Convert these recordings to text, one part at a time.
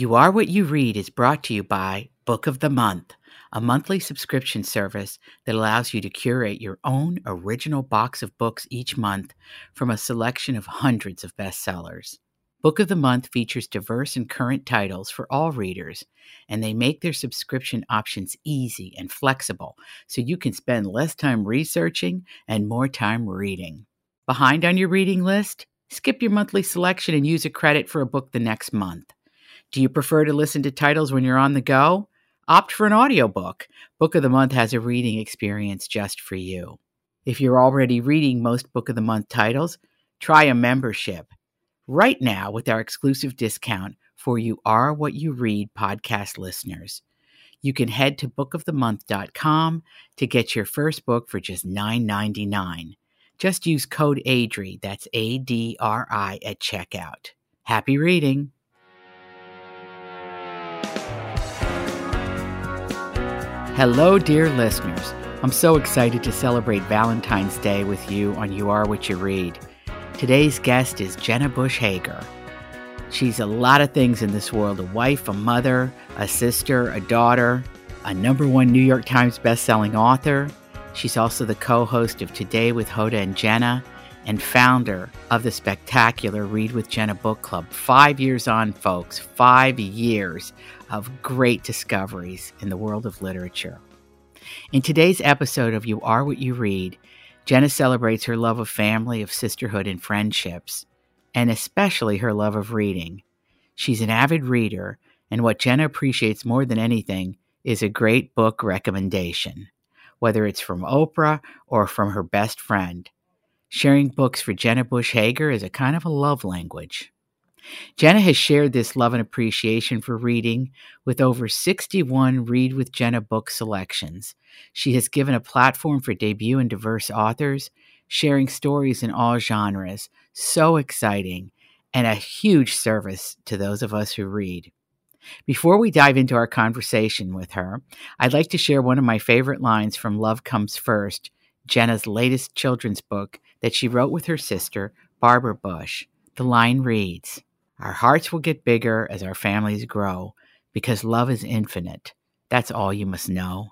You Are What You Read is brought to you by Book of the Month, a monthly subscription service that allows you to curate your own original box of books each month from a selection of hundreds of bestsellers. Book of the Month features diverse and current titles for all readers, and they make their subscription options easy and flexible so you can spend less time researching and more time reading. Behind on your reading list? Skip your monthly selection and use a credit for a book the next month. Do you prefer to listen to titles when you're on the go? Opt for an audiobook. Book of the Month has a reading experience just for you. If you're already reading most Book of the Month titles, try a membership. Right now, with our exclusive discount for You Are What You Read podcast listeners, you can head to bookofthemonth.com to get your first book for just $9.99. Just use code ADRI, that's A D R I, at checkout. Happy reading! Hello, dear listeners. I'm so excited to celebrate Valentine's Day with you on You Are What You Read. Today's guest is Jenna Bush Hager. She's a lot of things in this world a wife, a mother, a sister, a daughter, a number one New York Times bestselling author. She's also the co host of Today with Hoda and Jenna and founder of the spectacular Read with Jenna book club. Five years on, folks, five years of great discoveries in the world of literature. In today's episode of You Are What You Read, Jenna celebrates her love of family, of sisterhood, and friendships, and especially her love of reading. She's an avid reader, and what Jenna appreciates more than anything is a great book recommendation, whether it's from Oprah or from her best friend. Sharing books for Jenna Bush Hager is a kind of a love language. Jenna has shared this love and appreciation for reading with over 61 Read with Jenna book selections. She has given a platform for debut and diverse authors, sharing stories in all genres. So exciting and a huge service to those of us who read. Before we dive into our conversation with her, I'd like to share one of my favorite lines from Love Comes First, Jenna's latest children's book that she wrote with her sister, Barbara Bush. The line reads our hearts will get bigger as our families grow because love is infinite. That's all you must know.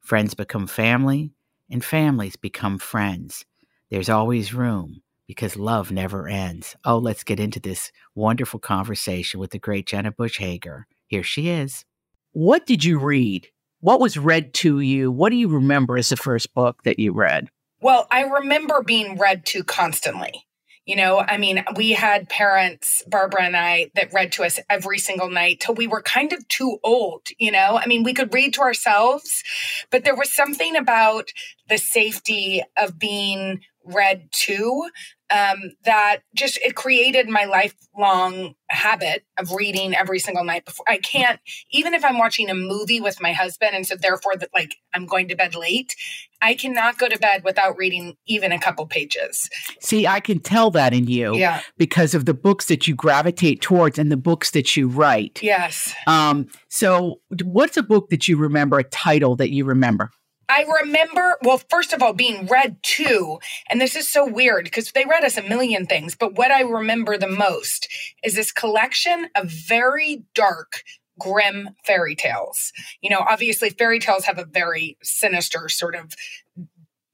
Friends become family, and families become friends. There's always room because love never ends. Oh, let's get into this wonderful conversation with the great Jenna Bush Hager. Here she is. What did you read? What was read to you? What do you remember as the first book that you read? Well, I remember being read to constantly. You know, I mean, we had parents, Barbara and I, that read to us every single night till we were kind of too old. You know, I mean, we could read to ourselves, but there was something about the safety of being read to um, that just it created my lifelong habit of reading every single night before. I can't even if i'm watching a movie with my husband and so therefore that like i'm going to bed late i cannot go to bed without reading even a couple pages. See i can tell that in you yeah. because of the books that you gravitate towards and the books that you write. Yes. Um so what's a book that you remember a title that you remember I remember, well, first of all, being read to, and this is so weird because they read us a million things, but what I remember the most is this collection of very dark, grim fairy tales. You know, obviously, fairy tales have a very sinister sort of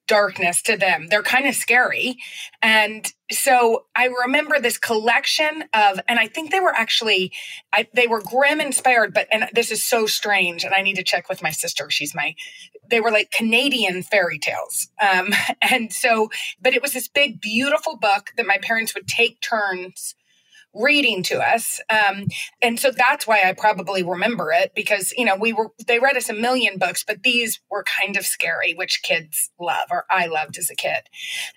darkness to them. They're kind of scary. And so I remember this collection of, and I think they were actually, I, they were Grimm inspired, but, and this is so strange. And I need to check with my sister. She's my, they were like Canadian fairy tales. Um, and so, but it was this big, beautiful book that my parents would take turns reading to us. Um, and so that's why I probably remember it because, you know, we were, they read us a million books, but these were kind of scary, which kids love or I loved as a kid.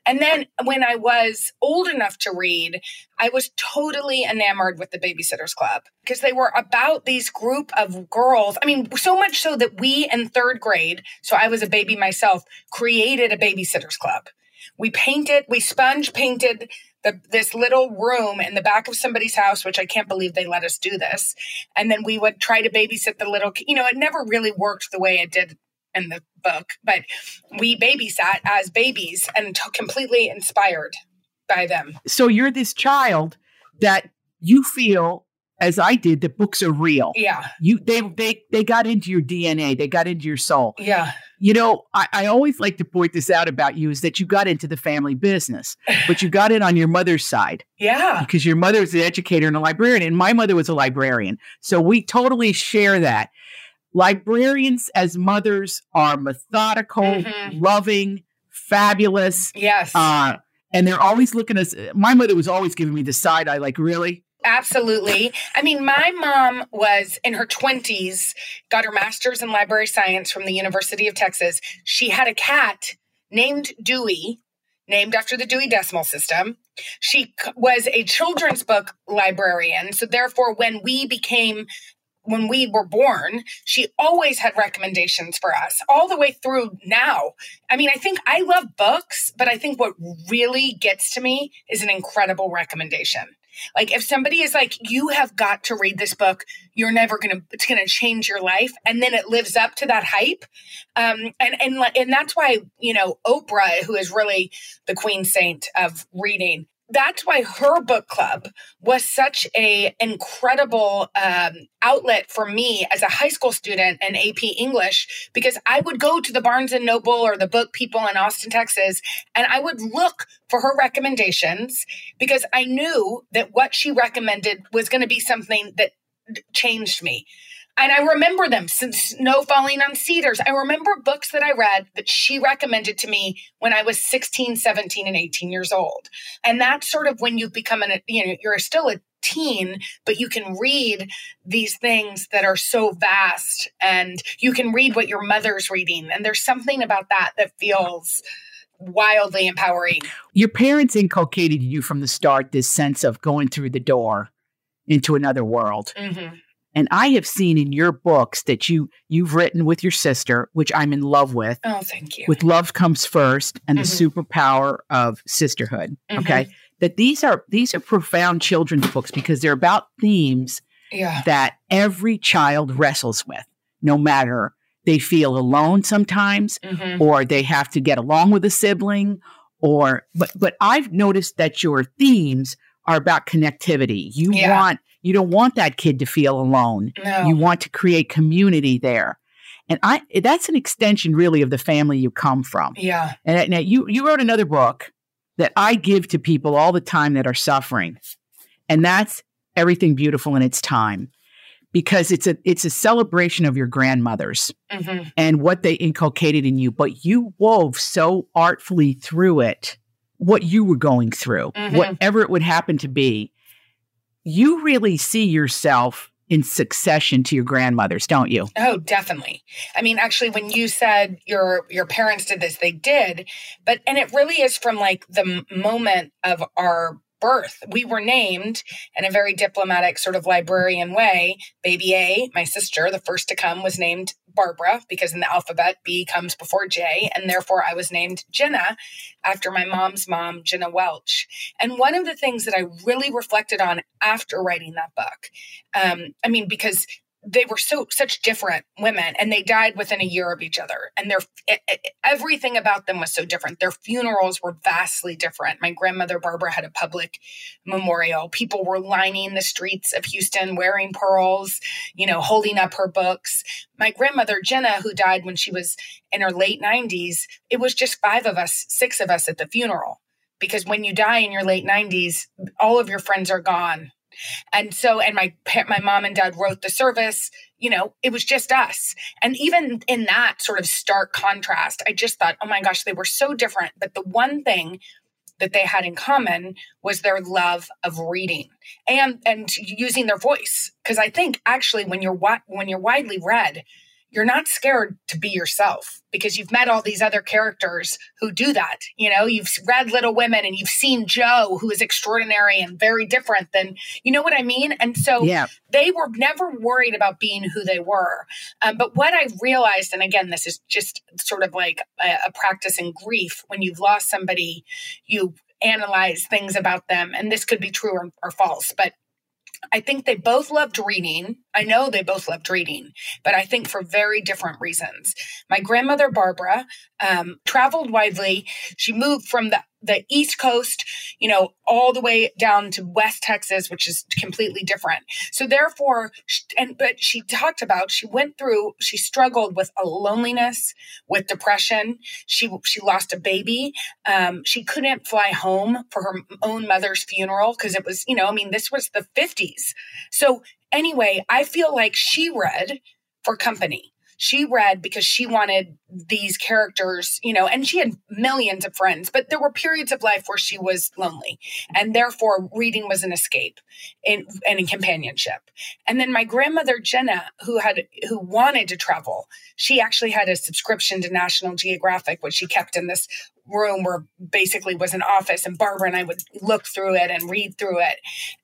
And then when I was old enough to read, I was totally enamored with the Babysitters Club because they were about these group of girls. I mean, so much so that we in third grade, so I was a baby myself, created a Babysitters Club. We painted, we sponge painted the, this little room in the back of somebody's house, which I can't believe they let us do this. And then we would try to babysit the little, you know, it never really worked the way it did in the book, but we babysat as babies and t- completely inspired by them. So you're this child that you feel as I did, that books are real. Yeah. You they they they got into your DNA, they got into your soul. Yeah. You know, I, I always like to point this out about you is that you got into the family business, but you got it on your mother's side Yeah. because your mother was an educator and a librarian, and my mother was a librarian. So we totally share that. Librarians as mothers are methodical, Mhm. loving, fabulous, Yes. uh, and they're always looking at. My mother was always giving me the side eye, like, really? Absolutely. I mean, my mom was in her 20s, got her master's in library science from the University of Texas. She had a cat named Dewey, named after the Dewey Decimal System. She was a children's book librarian. So, therefore, when we became when we were born, she always had recommendations for us all the way through now. I mean, I think I love books, but I think what really gets to me is an incredible recommendation. Like if somebody is like, you have got to read this book, you're never gonna, it's gonna change your life, and then it lives up to that hype, um, and and and that's why you know Oprah, who is really the queen saint of reading, that's why her book club was such a incredible um, outlet for me as a high school student in AP English because I would go to the Barnes and Noble or the Book People in Austin, Texas, and I would look for her recommendations because I knew that what she recommended was going to be something that changed me. And I remember them since Snow Falling on Cedars. I remember books that I read that she recommended to me when I was 16, 17, and 18 years old. And that's sort of when you become an, you know, you're still a teen, but you can read these things that are so vast and you can read what your mother's reading. And there's something about that that feels wildly empowering. Your parents inculcated you from the start this sense of going through the door into another world. Mm-hmm. And I have seen in your books that you you've written with your sister, which I'm in love with, Oh, thank you. with love comes first and Mhm. the superpower of sisterhood. Mhm. Okay. That these are these are profound children's books because they're about themes Yeah. that every child wrestles with, no matter they feel alone sometimes Mm-hmm. or they have to get along with a sibling or but but I've noticed that your themes are about connectivity. You Yeah. want you don't want that kid to feel alone. No. You want to create community there. And I that's an extension really of the family you come from. yeah. And now you you wrote another book that I give to people all the time that are suffering. And that's everything beautiful in its time. Because it's a it's a celebration of your grandmothers hmm and what they inculcated in you, but you wove so artfully through it what you were going through, Mhm. whatever it would happen to be. You really see yourself in succession to your grandmothers, don't you? Oh, definitely. I mean, actually, when you said your your parents did this, they did, but and it really is from like the moment of our birth. We were named in a very diplomatic, sort of librarian way. Baby A, my sister, the first to come, was named Barbara because in the alphabet B comes before J, and therefore I was named Jenna after my mom's mom, Jenna Welch. And one of the things that I really reflected on after writing that book, um, I mean, because they were so such different women and they died within a year of each other. And their e- e- everything about them was so different. Their funerals were vastly different. My grandmother barbara had a public memorial. People were lining the streets of houston wearing pearls you know holding up her books. My grandmother jenna who died when she was in her late 90s it was just five of us six of us at the funeral. Because when you die in your late 90s all of your friends are gone and so and my my mom and dad wrote the service you know it was just us. And even in that sort of stark contrast i just thought oh my gosh they were so different. But the one thing that they had in common was their love of reading and and using their voice. Because i think actually when you're when you're widely read you're not scared to be yourself because you've met all these other characters who do that. You know, you've read Little Women and you've seen Jo, who is extraordinary and very different than, you know what I mean? And so Yeah. they were never worried about being who they were. Um, but what I realized, and again, this is just sort of like a, a practice in grief, when you've lost somebody, you analyze things about them, and this could be true or, or false, but I think they both loved reading. I know they both loved reading, but I think for very different reasons. My grandmother, Barbara, um, traveled widely. She moved from the the East Coast, you know, all the way down to West Texas, which is completely different. So therefore, and but she talked about she went through, she struggled with a loneliness, with depression. She she lost a baby. Um, she couldn't fly home for her own mother's funeral because it was, you know, I mean, this was the fifties. So anyway, I feel like she read for company she read because she wanted these characters, you know, and she had millions of friends, but there were periods of life where she was lonely. And therefore, reading was an escape and, and in companionship. And then my grandmother, Jenna, who had, who wanted to travel, she actually had a subscription to National Geographic, which she kept in this room where basically was an office and Barbara and I would look through it and read through it.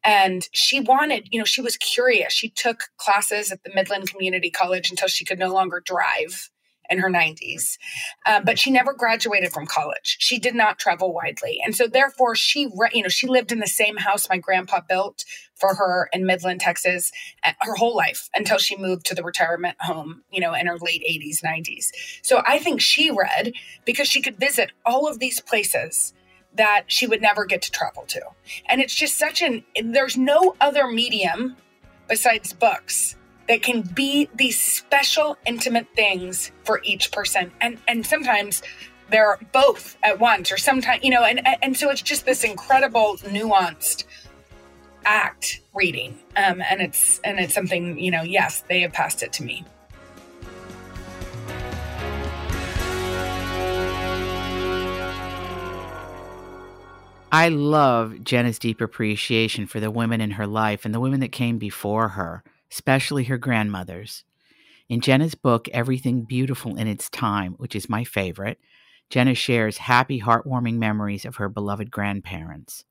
And she wanted, you know, she was curious. She took classes at the Midland Community College until she could no longer drive in her 90s. Um, but she never graduated from college. She did not travel widely. And so therefore she, re- you know, she lived in the same house my grandpa built for her in Midland, Texas, uh, her whole life until she moved to the retirement home, you know, in her late 80s, 90s. So I think she read because she could visit all of these places that she would never get to travel to. And it's just such an, there's no other medium besides books that can be these special intimate things for each person. And and sometimes they're both at once or sometimes you know and and so it's just this incredible nuanced act reading. Um and it's and it's something you know yes they have passed it to me. I love Jenna's deep appreciation for the women in her life and the women that came before her especially her grandmother's. In Jenna's book, Everything Beautiful in Its Time, which is my favorite, Jenna shares happy, heartwarming memories of her beloved grandparents.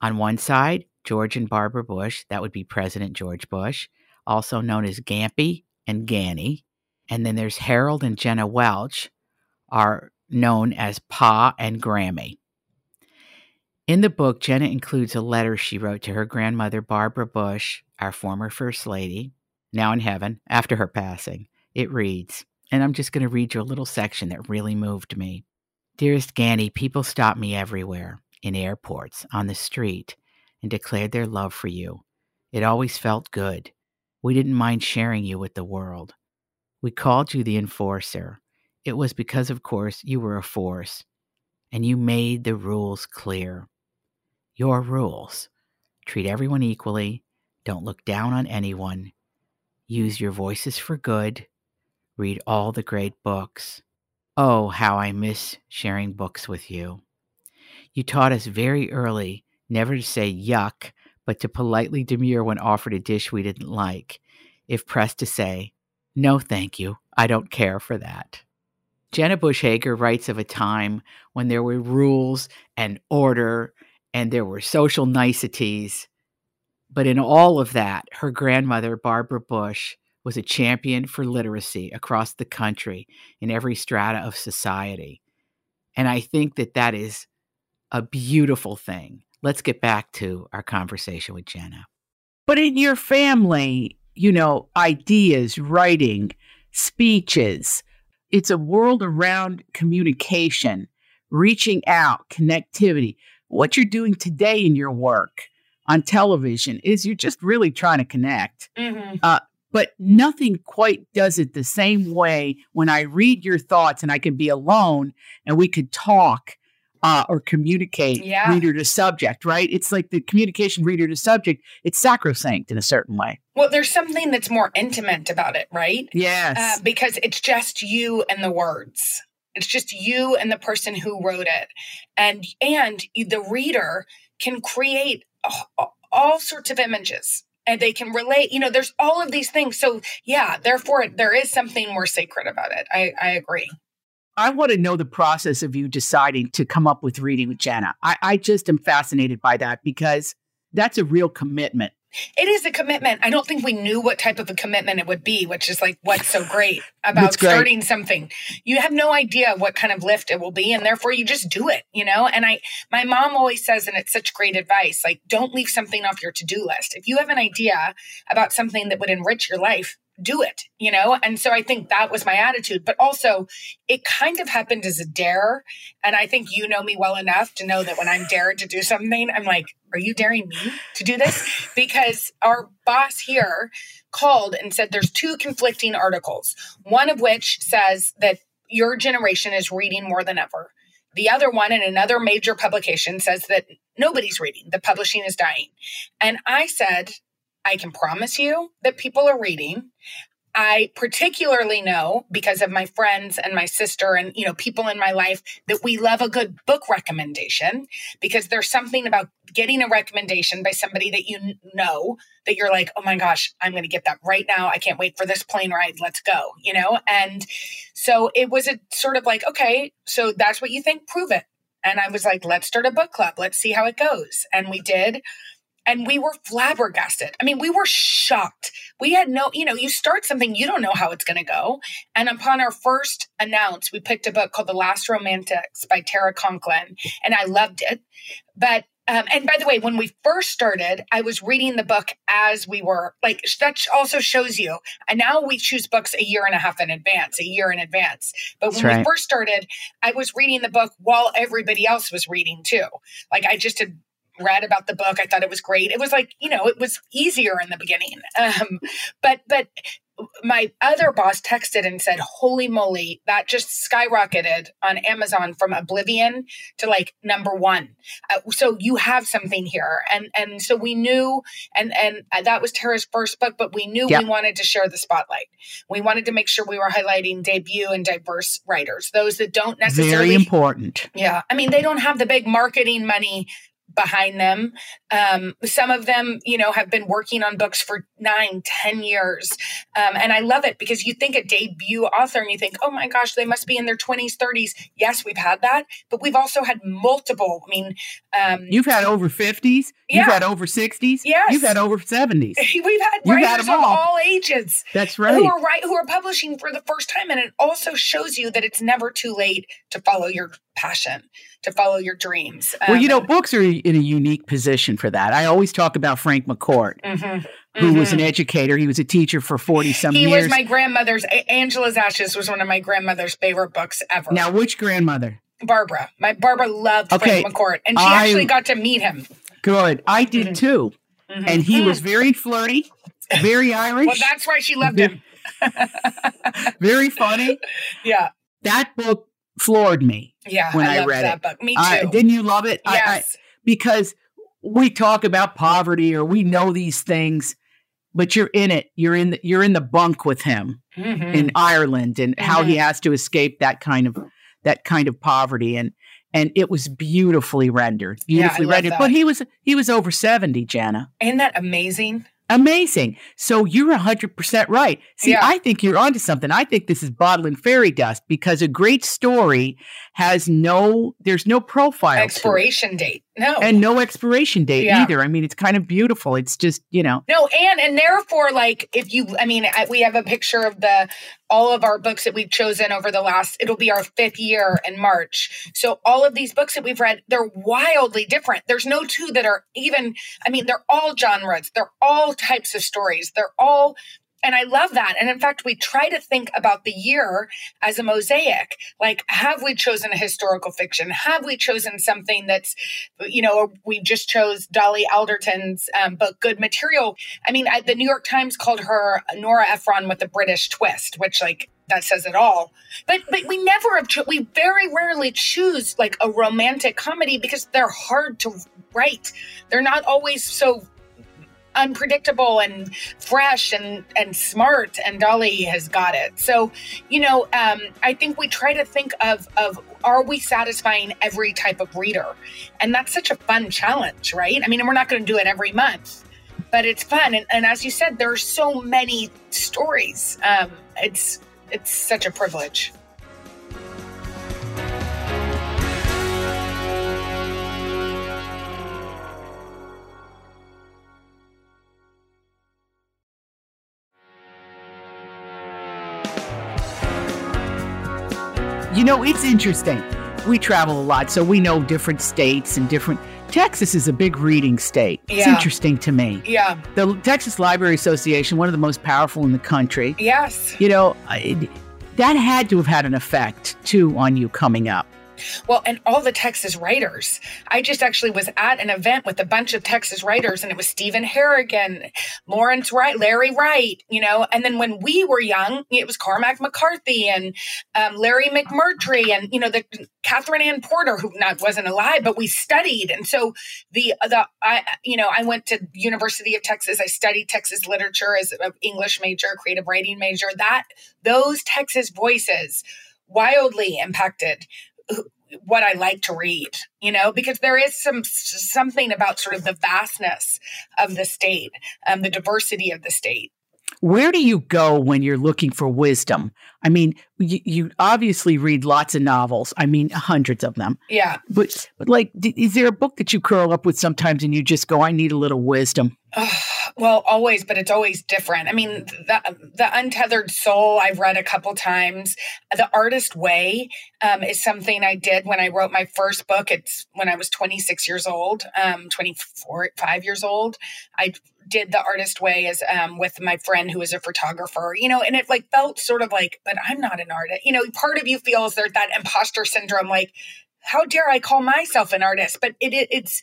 On one side, George and Barbara Bush, that would be President George Bush, also known as Gampy and Ganny. And then there's Harold and Jenna Welch, are known as Pa and Grammy. In the book, Jenna includes a letter she wrote to her grandmother, Barbara Bush, our former First Lady, now in heaven, after her passing. It reads, and I'm just going to read you a little section that really moved me. Dearest Ganny, people stop me everywhere, in airports, on the street, and declared their love for you. It always felt good. We didn't mind sharing you with the world. We called you the enforcer. It was because, of course, you were a force, and you made the rules clear your rules. Treat everyone equally. Don't look down on anyone. Use your voices for good. Read all the great books. Oh, how I miss sharing books with you. You taught us very early never to say yuck, but to politely demur when offered a dish we didn't like, if pressed to say, no, thank you, I don't care for that. Jenna Bush Hager writes of a time when there were rules and order and there were social niceties. But in all of that, her grandmother, Barbara Bush, was a champion for literacy across the country in every strata of society. And I think that that is a beautiful thing. Let's get back to our conversation with Jenna. But in your family, you know, ideas, writing, speeches, it's a world around communication, reaching out, connectivity what you're doing today in your work on television is you're just really trying to connect. Mm-hmm. Uh, but nothing quite does it the same way when I read your thoughts and I can be alone and we could talk uh, or communicate yeah. reader to subject, right? It's like the communication reader to subject, it's sacrosanct in a certain way. Well, there's something that's more intimate about it, right? Yes. Uh, because it's just you and the words. It's just you and the person who wrote it. And and the reader can create all sorts of images and they can relate you know there's all of these things so yeah therefore there is something more sacred about it i i agree I want to know the process of you deciding to come up with reading with Jenna. I, I just am fascinated by that because that's a real commitment it is a commitment. I don't think we knew what type of a commitment it would be, which is like what's so great about great. starting something. You have no idea what kind of lift it will be, and therefore you just do it, you know? And I my mom always says, and it's such great advice, like don't leave something off your to-do list. If you have an idea about something that would enrich your life, do it, you know? And so I think that was my attitude. But also, it kind of happened as a dare. And I think you know me well enough to know that when I'm dared to do something, I'm like, are you daring me to do this? Because our boss here called and said there's two conflicting articles, one of which says that your generation is reading more than ever. The other one in another major publication says that nobody's reading, the publishing is dying. And I said, I can promise you that people are reading. I particularly know because of my friends and my sister and you know people in my life that we love a good book recommendation because there's something about getting a recommendation by somebody that you know that you're like, "Oh my gosh, I'm going to get that right now. I can't wait for this plane ride. Let's go." You know? And so it was a sort of like, "Okay, so that's what you think, prove it." And I was like, "Let's start a book club. Let's see how it goes." And we did and we were flabbergasted. I mean, we were shocked. We had no, you know, you start something, you don't know how it's going to go. And upon our first announce, we picked a book called The Last Romantics by Tara Conklin, and I loved it. But um, and by the way, when we first started, I was reading the book as we were like, that also shows you. And now we choose books a year and a half in advance, a year in advance. But when right. we first started, I was reading the book while everybody else was reading too. Like I just had read about the book. I thought it was great. It was like, you know, it was easier in the beginning. Um, but, but my other boss texted and said, Holy moly, that just skyrocketed on Amazon from Oblivion to like number one. Uh, so you have something here. And and so we knew, and and that was Tara's first book, but we knew yep. we wanted to share the spotlight. We wanted to make sure we were highlighting debut and diverse writers, those that don't necessarily. Very important. Yeah. I mean, they don't have the big marketing money behind them. Um, some of them, you know, have been working on books for nine, ten years. Um, and I love it because you think a debut author and you think, oh my gosh, they must be in their 20s, 30s. Yes, we've had that, but we've also had multiple. I mean, um, you've had over 50s, yeah. you've had over 60s, yes. you've had over 70s. we've had you've writers had of all ages. That's right. Who are, right, who are publishing for the first time. And it also shows you that it's never too late to follow your passion to follow your dreams. Um, well, you know, um, books are in a unique position for that. I always talk about Frank McCourt. Mm-hmm. Who mm-hmm. was an mm-hmm. educator? He was a teacher for forty some years. He was my grandmother's. Angela's Ashes was one of my grandmother's favorite books ever. Now, which grandmother? Barbara. My Barbara loved okay. Frank McCourt, and she I, actually got to meet him. Good. I did mm-hmm. too, mm-hmm. and he was mm. very flirty, very Irish. well, that's why she loved him. very funny. Yeah. That book floored me. Yeah, when I, I read it. Book. Me too. Uh, didn't you love it? Yes. I, I, because we talk about poverty or we know these things, but you're in it. You're in the, you're in the bunk with him mm-hmm. in Ireland and mm-hmm. how he mm-hmm. has to escape that kind of that kind of poverty and and it was beautifully rendered, beautifully yeah, rendered. That. But he was he was over seventy, Jenna. Isn't that amazing? Amazing. So you're 100% right. See, yeah. I think you're onto something. I think this is bottling fairy dust because a great story has no, there's no profile. Expiration date. No. And no expiration date yeah. either. I mean, it's kind of beautiful. It's just, you know. No, and and therefore like if you I mean, I, we have a picture of the all of our books that we've chosen over the last it'll be our 5th year in March. So all of these books that we've read, they're wildly different. There's no two that are even I mean, they're all genres. They're all types of stories. They're all and I love that. And in fact, we try to think about the year as a mosaic. Like, have we chosen a historical fiction? Have we chosen something that's, you know, we just chose Dolly Alderton's um, book, Good Material. I mean, I, the New York Times called her Nora Ephron with a British twist, which, like, that says it all. But but we never have. Cho- we very rarely choose like a romantic comedy because they're hard to write. They're not always so unpredictable and fresh and and smart and dolly has got it. So you know um, i think we try to think of of are we satisfying every type of reader? And that's such a fun challenge right? I mean we're not going to do it every month but it's fun. And, and as you said there are so many stories. Um, it's it's such a privilege You know, it's interesting. We travel a lot, so we know different states and different Texas is a big reading state. It's interesting to me. Yeah. The Texas Library Association, one of the most powerful in the country, Yes. you know, I- that had to have had an effect too on you coming up. Well, and all the Texas writers. I just actually was at an event with a bunch of Texas writers, and it was Stephen Harrigan, Lawrence Wright, Larry Wright, you know. And then when we were young, it was Cormac McCarthy and um, Larry McMurtry, and you know the Katherine Anne Porter, who not wasn't alive, but we studied. And so the the I you know I went to University of Texas. I studied Texas literature as an English major, creative writing major. That those Texas voices wildly impacted what I like to read, you know, because there is some something about sort of the vastness of the state, um, the diversity of the state. Where do you go when you're looking for wisdom? I mean, you, you obviously read lots of novels. I mean, hundreds of them. Yeah. But, but like, d- is there a book that you curl up with sometimes and you just go, I need a little wisdom? well, always, but it's always different. I mean, the the untethered soul I've read a couple times. The artist way um, is something I did when I wrote my first book. It's when I was 26 years old, um, 24, five years old. I did the artist way as um, with my friend who is a photographer, you know, and it like felt sort of like, but I'm not an artist. You know, part of you feels there's that imposter syndrome, like how dare I call myself an artist? But it, it it's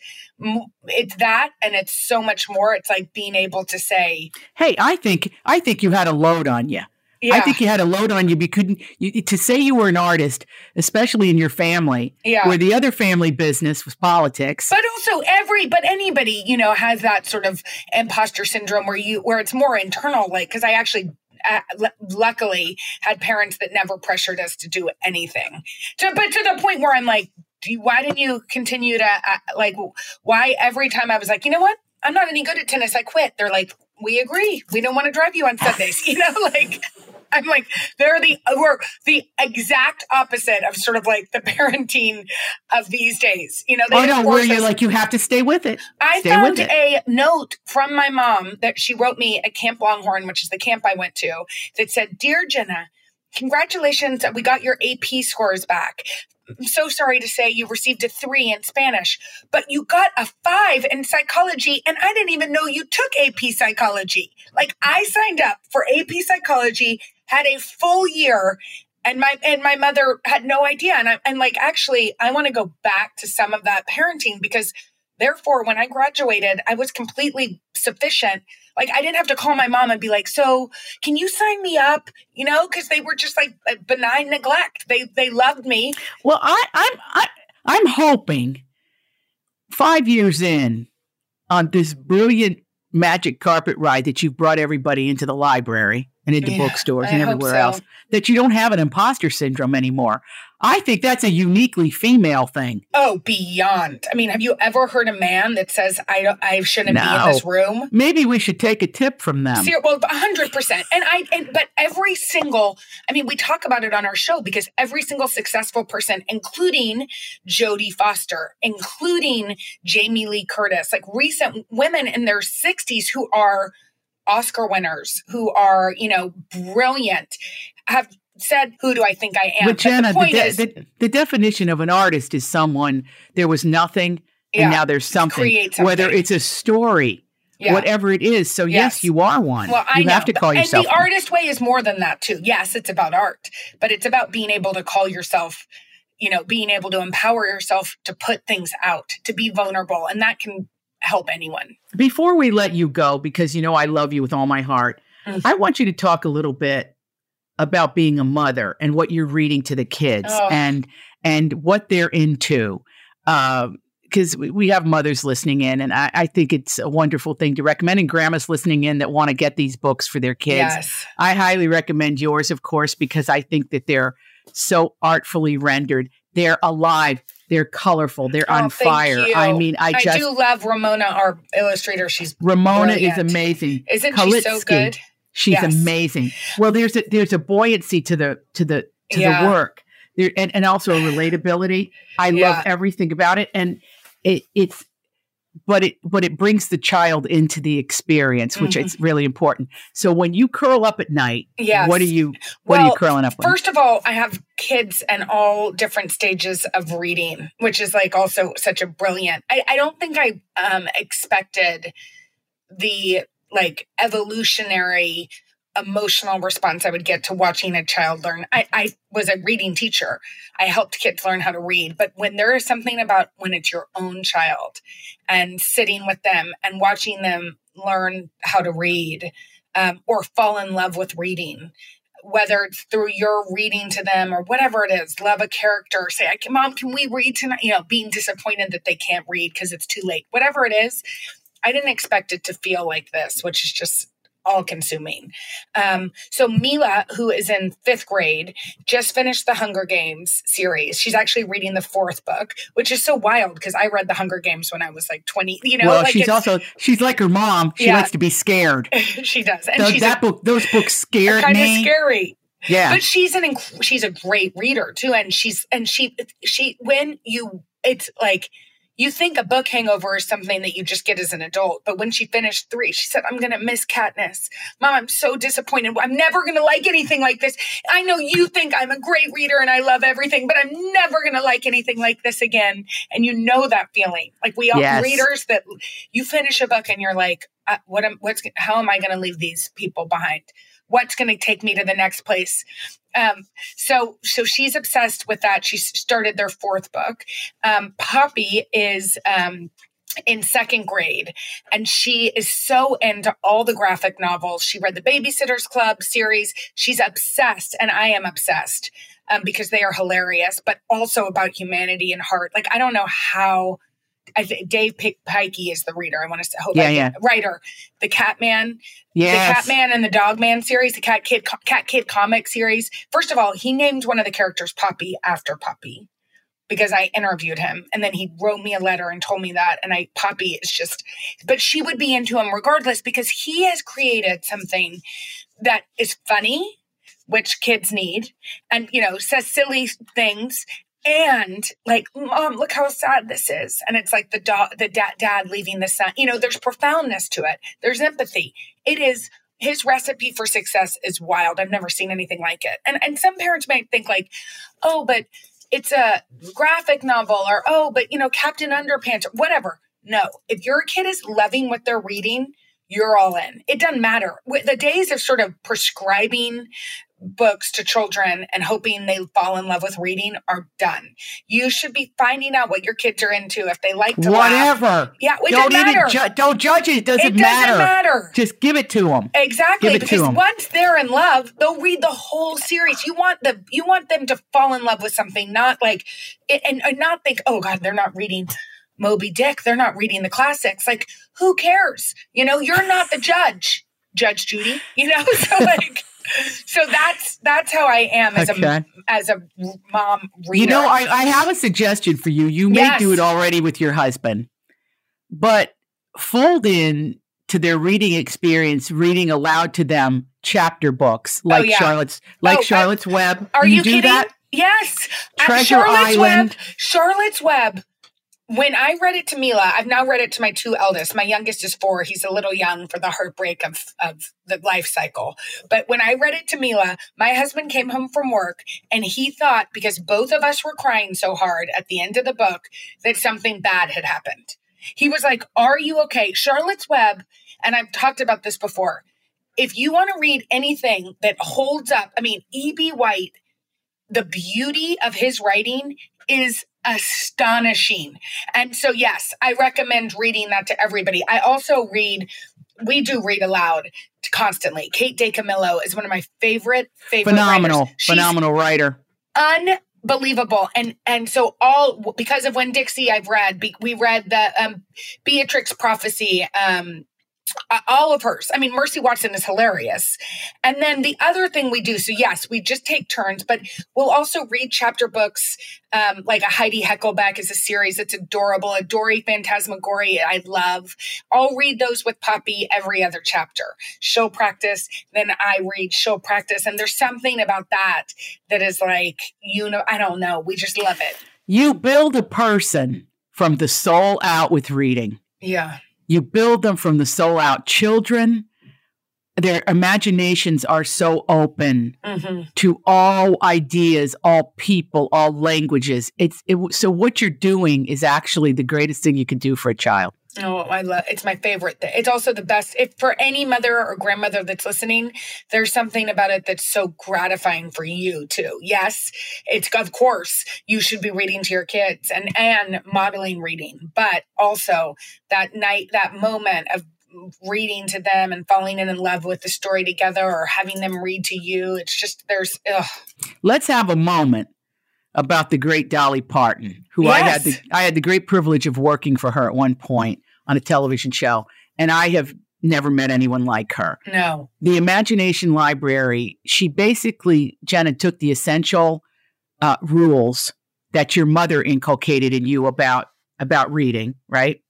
it's that, and it's so much more. It's like being able to say, Hey, I think I think you had a load on you. Yeah, I think you had a load on you because you, to say you were an artist, especially in your family, yeah. where the other family business was politics. but also every but anybody you know has that sort of imposter syndrome where you where it's more internal like because i actually uh, l- luckily had parents that never pressured us to do anything. To, but to the point where i'm like do you, why didn't you continue to uh, like why every time i was like you know what? I'm not any good at tennis. I quit they're like we agree. We don't want to drive you on sundays you know like i'm like they're the we're the exact opposite of sort of like the parenting of these days you know they oh no, where you're like you have to stay with it. I Stay found a note from my mom that she wrote me at Camp Longhorn, which is the camp I went to, that said, Dear Jenna, congratulations, we got your AP scores back. I'm so sorry to say you received a three in Spanish, but you got a five in psychology, and I didn't even know you took AP psychology. Like I signed up for AP psychology, had a full year, and my and my mother had no idea. And I'm and like actually, I want to go back to some of that parenting because therefore, when I graduated, I was completely sufficient. Like I didn't have to call my mom and be like, "So, can you sign me up?" You know, because they were just like benign neglect. They they loved me. Well, I, I'm I, I'm hoping five years in on this brilliant magic carpet ride that you've brought everybody into the library and into Yeah, bookstores and hope everywhere so. else that you don't have an imposter syndrome anymore. I think that's a uniquely female thing. Oh, beyond. I mean, have you ever heard a man that says, "I I shouldn't be in this room"? Maybe we should take a tip from them. Ser- well, hundred percent. And I, and, but every single, I mean, we talk about it on our show because every single successful person, including Jodie Foster, including Jamie Lee Curtis, like recent women in their sixties who are Oscar winners, who are you know brilliant, have said, "Who do I think I am?" But Jenna, the de- is, the, the definition of an artist is someone there was nothing yeah, and now there's something. create Whether it's a story, yeah. whatever it is. So yes, Yes. you are one. Well, I you know. have to call and yourself. the one. artist way is more than that too. Yes, it's about art, but it's about being able to call yourself, you know, being able to empower yourself to put things out, to be vulnerable, and that can help anyone. Before we let you go, because you know I love you with all my heart, Mm. I want you to talk a little bit about being a mother and what you're reading to the kids Oh. and and what they're into. Um, because we we have mothers listening in, and I, I think it's a wonderful thing to recommend. And grandmas listening in that want to get these books for their kids. Yes. I highly recommend yours, of course, because I think that they're so artfully rendered. They're alive. They're colorful. They're Oh, on fire. you. I mean, I, I, just do love Ramona, our illustrator. She's Ramona brilliant. is amazing. isn't she so good? She's Yes. amazing. Well, there's a there's a buoyancy to the to the to Yeah. the work. There and, and also a relatability. I Yeah. love everything about it. And it it's but it but it brings the child into the experience, which mm-hmm. is really important. So when you curl up at night, yes. what are you what well, are you curling up? with? First of all, I have kids and all different stages of reading, which is like also such a brilliant. I, I don't think I um, expected the like evolutionary emotional response I would get to watching a child learn. I, I was a reading teacher. I helped kids learn how to read. But when there is something about when it's your own child and sitting with them and watching them learn how to read um, or fall in love with reading, whether it's through your reading to them or whatever it is, love a character, say, Mom, can we read tonight? You know, being disappointed that they can't read because it's too late, whatever it is. I didn't expect it to feel like this, which is just all consuming. Um, so Mila, who is in fifth grade, just finished the Hunger Games series. She's actually reading the fourth book, which is so wild because I read the Hunger Games when I was like 20, you know, well, like she's also, she's like her mom. She yeah. likes to be scared. she does. And she's that a, book, those books scared kind me. Kind of scary. Yeah. But she's an, she's a great reader too. And she's, and she, she, when you, it's like, you think a book hangover is something that you just get as an adult. But when she finished three, she said, I'm going to miss Katniss. Mom, I'm so disappointed. I'm never going to like anything like this. I know you think I'm a great reader and I love everything, but I'm never going to like anything like this again. And you know that feeling. Like we all yes. readers that you finish a book and you're like, uh, what am, what's, how am I going to leave these people behind? What's going to take me to the next place? Um, so so she's obsessed with that. She started their fourth book. Um, Poppy is um, in second grade and she is so into all the graphic novels. She read the Babysitters Club series. She's obsessed, and I am obsessed um, because they are hilarious, but also about humanity and heart. Like I don't know how I think Dave P- Pilkey is the reader. I want to say, hope yeah, I yeah. writer, the Catman, yes. the Catman and the Dogman series, the Cat Kid Cat Kid comic series. First of all, he named one of the characters Poppy after Poppy because I interviewed him, and then he wrote me a letter and told me that. And I Poppy is just, but she would be into him regardless because he has created something that is funny which kids need and you know says silly things and like mom look how sad this is. And it's like the dog the dad dad leaving the son. You know there's profoundness to it. There's empathy. It is his recipe for success is wild. I've never seen anything like it. And and some parents might think like oh but it's a graphic novel or oh but you know captain underpants whatever. No. If your kid is loving what they're reading you're all in. It doesn't matter. The days of sort of prescribing books to children and hoping they fall in love with reading are done. You should be finding out what your kids are into if they like to whatever. Laugh. Yeah, it don't doesn't matter. Ju- don't judge it. It doesn't it matter. Doesn't matter. Just give it to them. Exactly, because once they're in love, they'll read the whole series. You want the you want them to fall in love with something, not like and, and not think, oh God, they're not reading Moby Dick. They're not reading the classics. Like, who cares? You know, you're not the judge, Judge Judy. You know, so like so that's that's how I am as okay. a as a mom reader. You know, I, I have a suggestion for you. You may yes. do it already with your husband, but fold in to their reading experience, reading aloud to them chapter books oh, like oh, yeah. Charlotte's like oh, Charlotte's I, Web. Are you, you do kidding? that? Yes. Treasure Charlotte's Island. Web, Charlotte's Web when I read it to Mila, I've now read it to my two eldest. My youngest is four. He's a little young for the heartbreak of, of the life cycle. But when I read it to Mila, my husband came home from work and he thought, because both of us were crying so hard at the end of the book, that something bad had happened. He was like, Are you okay? Charlotte's Web, and I've talked about this before. If you want to read anything that holds up, I mean, E.B. White, the beauty of his writing is astonishing. And so, yes, I recommend reading that to everybody. I also read, we do read aloud constantly. Kate DiCamillo is one of my favorite, favorite phenomenal, phenomenal writer. Unbelievable. And and so all because of Winn-Dixie I've read, we read the um, Beatryce prophecy um, all of hers. I mean, Mercy Watson is hilarious. And then the other thing we do, so yes, we just take turns, but we'll also read chapter books. Um, like a Heidi Heckelbeck is a series that's adorable. A Dory Fantasmagory I love. I'll read those with Poppy every other chapter. Show practice, then I read show practice. And there's something about that that is like, you know, I don't know. We just love it. You build a person from the soul out with reading. Yeah. You build them from the soul out. Children, their imaginations are so open hmm to all ideas, all people, all languages. It's it, so what you're doing is actually the greatest thing you can do for a child. Oh, I love it's my favorite thing. It's also the best if for any mother or grandmother that's listening, there's something about it that's so gratifying for you too. Yes, it's of course you should be reading to your kids and and modeling reading, but also that night that moment of reading to them and falling in love with the story together or having them read to you. It's just there's ugh. Let's have a moment about the great Dolly Parton, who I had the I had the great privilege of working for her at one point on a television show, and I have never met anyone like her. no. The Imagination Library, she basically Jenna took the essential uh, rules that your mother inculcated in you about about reading, right?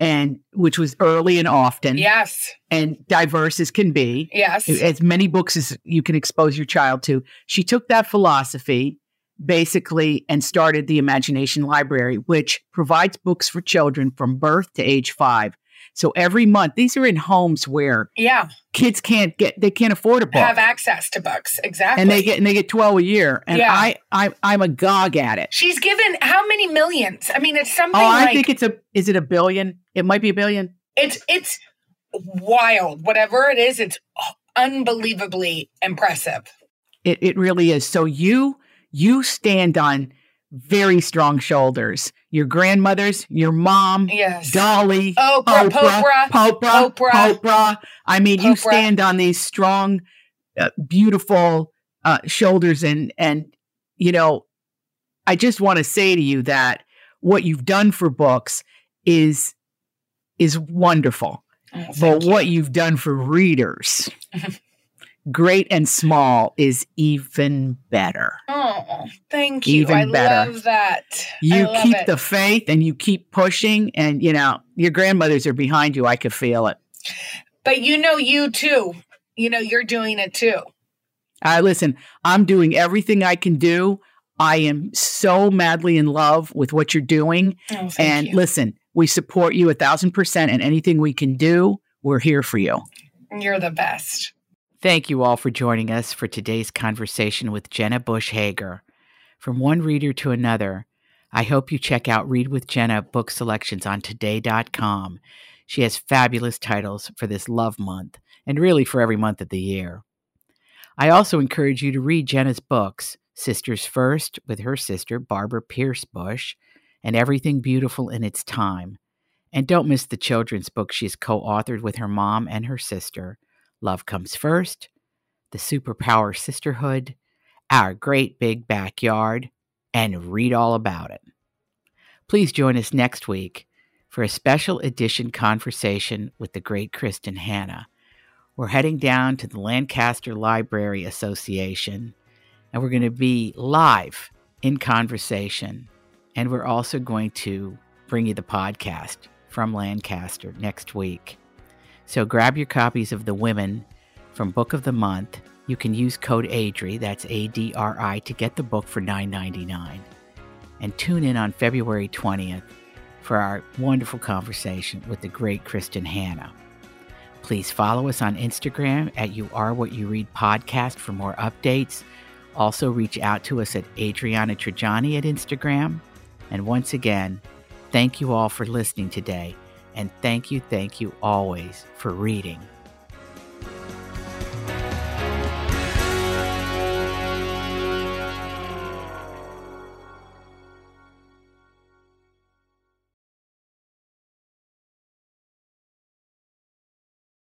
And which was early and often, Yes. and diverse as can be Yes. as many books as you can expose your child to. She took that philosophy basically and started the Imagination Library, which provides books for children from birth to age five. So every month, these are in homes where Yeah. kids can't get, they can't afford a book. Have access to books. Exactly. and they get and they get 12 a year and Yeah. I, I i'm agog at it She's given how many millions? I mean, it's something oh i like think it's a is it a billion it might be a billion it's it's wild. Whatever it is, it's unbelievably impressive. it, it really is so you you stand on very strong shoulders your grandmothers your mom Yes. Dolly Oprah, Oprah, Oprah, Oprah. Oprah. I mean, you stand on these strong, uh, beautiful uh, shoulders, and and you know, I just want to say to you that what you've done for books is is wonderful, Oh, but you. what you've done for readers, great and small, is even better. Oh, thank you. Even I better. love that. You love keep it. the faith and you keep pushing, and you know your grandmothers are behind you. I could feel it. But you know, you too. You know, you're doing it too. I listen, I'm doing everything I can do. I am so madly in love with what you're doing. Oh, and you. listen, we support you a thousand percent, and anything we can do, we're here for you. You're the best. Thank you all for joining us for today's conversation with Jenna Bush Hager. From one reader to another, I hope you check out Read with Jenna book selections on today.com. She has fabulous titles for this love month and really for every month of the year. I also encourage you to read Jenna's books, Sisters First with her sister, Barbara Pierce Bush, and Everything Beautiful in Its Time. And don't miss the children's book she's co authored with her mom and her sister. Love Comes First, The Superpower Sisterhood, Our Great Big Backyard, and read all about it. Please join us next week for a special edition conversation with the great Kristin Hannah. We're heading down to the Lancaster Library Association, and we're going to be live in conversation. And we're also going to bring you the podcast from Lancaster next week. So grab your copies of The Women from Book of the Month. You can use code ADRI, that's A D R I, to get the book for $9.99. And tune in on February 20th for our wonderful conversation with the great Kristin Hannah. Please follow us on Instagram at You Are What You Read Podcast for more updates. Also, reach out to us at Adriana Trigiani at Instagram. And once again, thank you all for listening today. And thank you, thank you always for reading